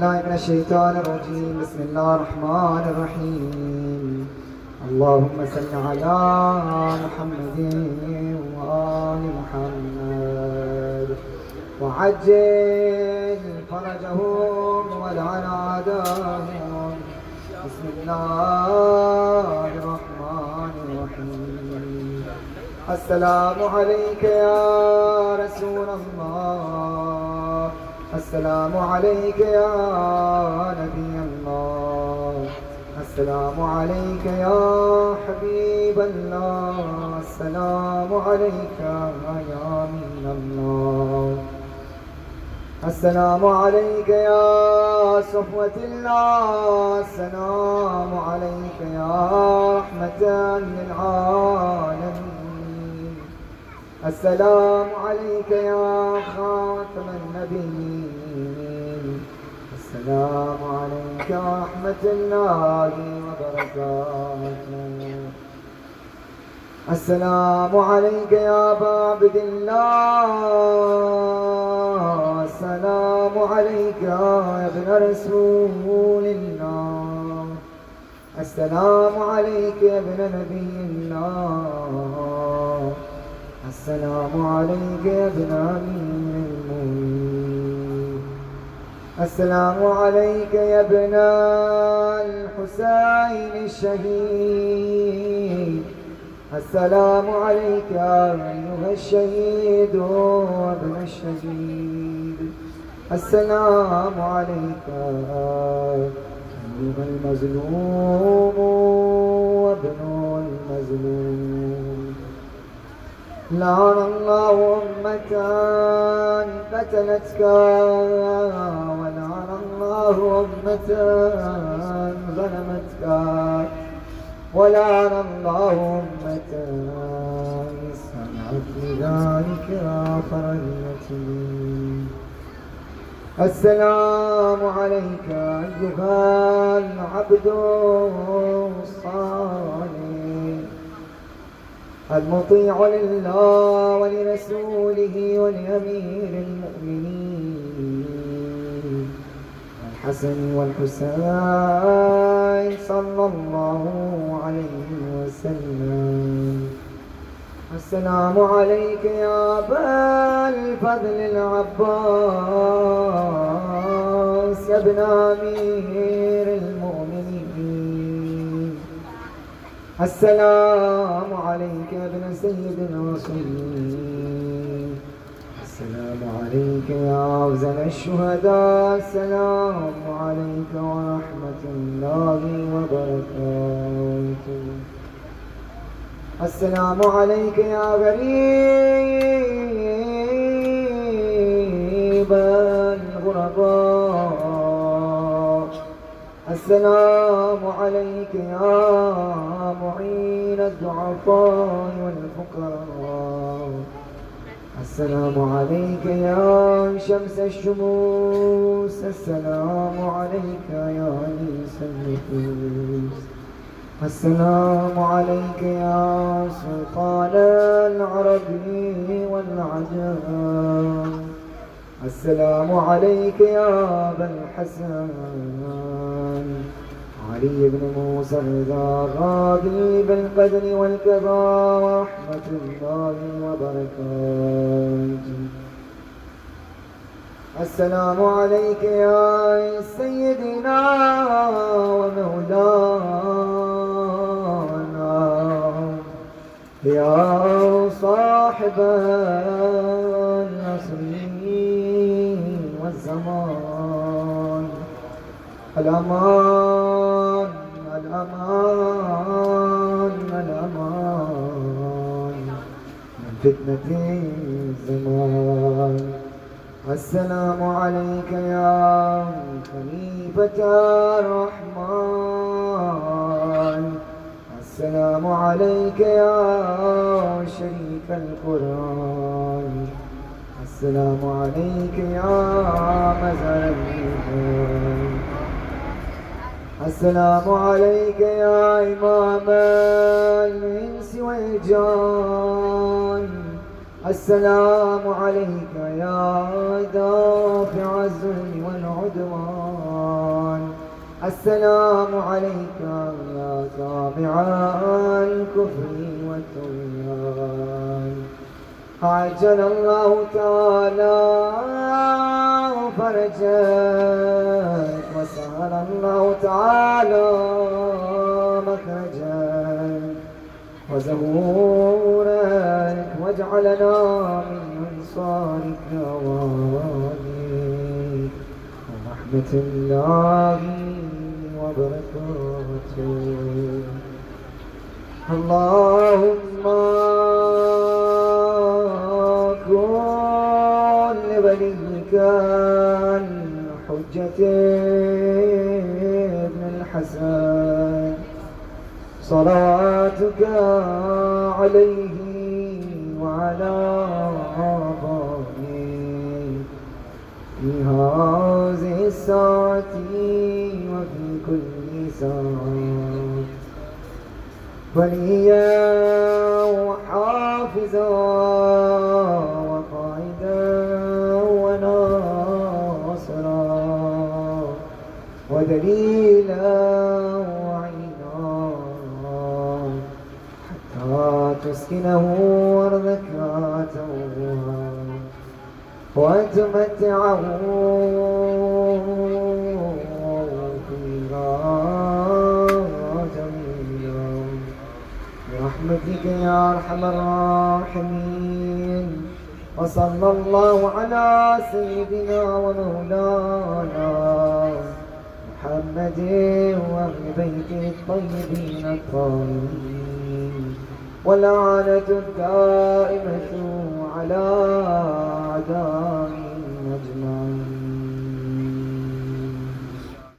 بالله من الشيطان الرجيم. بسم الله الرحمن الرحيم. اللهم صل على محمد وآل محمد. وعجل فرجهم ولعن أعداءهم بسم الله الرحمن الرحيم. السلام عليك يا رسول الله. السلام عليك يا نبي الله. السلام عليك يا حبيب الله. السلام عليك يا من الله. السلام عليك يا صفوة الله. السلام عليك يا رحمة للعالمين السلام عليك يا خاتم النبيين. السلام عليك ورحمة الله وبركاته. السلام عليك يا عبد الله. السلام عليك يا ابن رسول الله. السلام عليك يا ابن نبي الله. السلام عليك يا ابن أمير المؤمنين السلام عليك يا ابن الحسين الشهيد. السلام عليك يا أيها الشهيد وابن الشهيد. السلام عليك أيها المظلوم وابن المظلوم. لعن الله أمة قتلتك ولعن الله أمة ظلمتك ولعن الله أمة سمعت بذلك فرجتني السلام عليك أيها العبد الصالح المطيع لله ولرسوله ولأمير المؤمنين. الحسن والحسين صلى الله عليه وسلم. السلام عليك يا أبا الفضل العباس يا ابن أمير السلام عليك يا ابن سيد المرسلين السلام عليك يا أفضل الشهداء. السلام عليك ورحمة الله وبركاته. السلام عليك يا غريب الغرباء. السلام عليك يا معين الضعفاء والفقراء. السلام عليك يا شمس الشموس. السلام عليك يا أنيس النفوس. السلام عليك يا سلطان العرب والعجم. السلام عليك يا أبا الحسن. علي بن موسى الرضا غادي بالقدر والكبار ورحمة الله وبركاته. السلام عليك يا سيدنا ومولانا. يا صاحب النصر والزمان. الأمان الأمان الأمان من فتنة الزمان السلام عليك يا خليفة الرحمن. السلام عليك يا شريك القرآن. السلام عليك يا مزار الإيمان السلام عليك يا إمام الإنس والجان. السلام عليك يا دافع الظلم والعدوان. السلام عليك يا تابع الكفر والطغيان. عجل الله تعالى فرجك وسهل الله تعالى مخرجك وزهورك واجعلنا من أنصارك وواليك ورحمة الله وبركاته. اللهم كن لوليك الحجة. ابن الحسن صلاتك عليه وعلى آبائه. في هذه الساعة وفي كل ساعة. وليا ودليلا وعينا حتى تسكنه أرضك توها وتمتعه فيها جميلا. برحمتك يا ارحم الراحمين. وصلى الله على سيدنا ومولانا محمد وأهل بيته الطيبين الطاهرين. ولعنة الدائمة على أعدائهم أجمعين.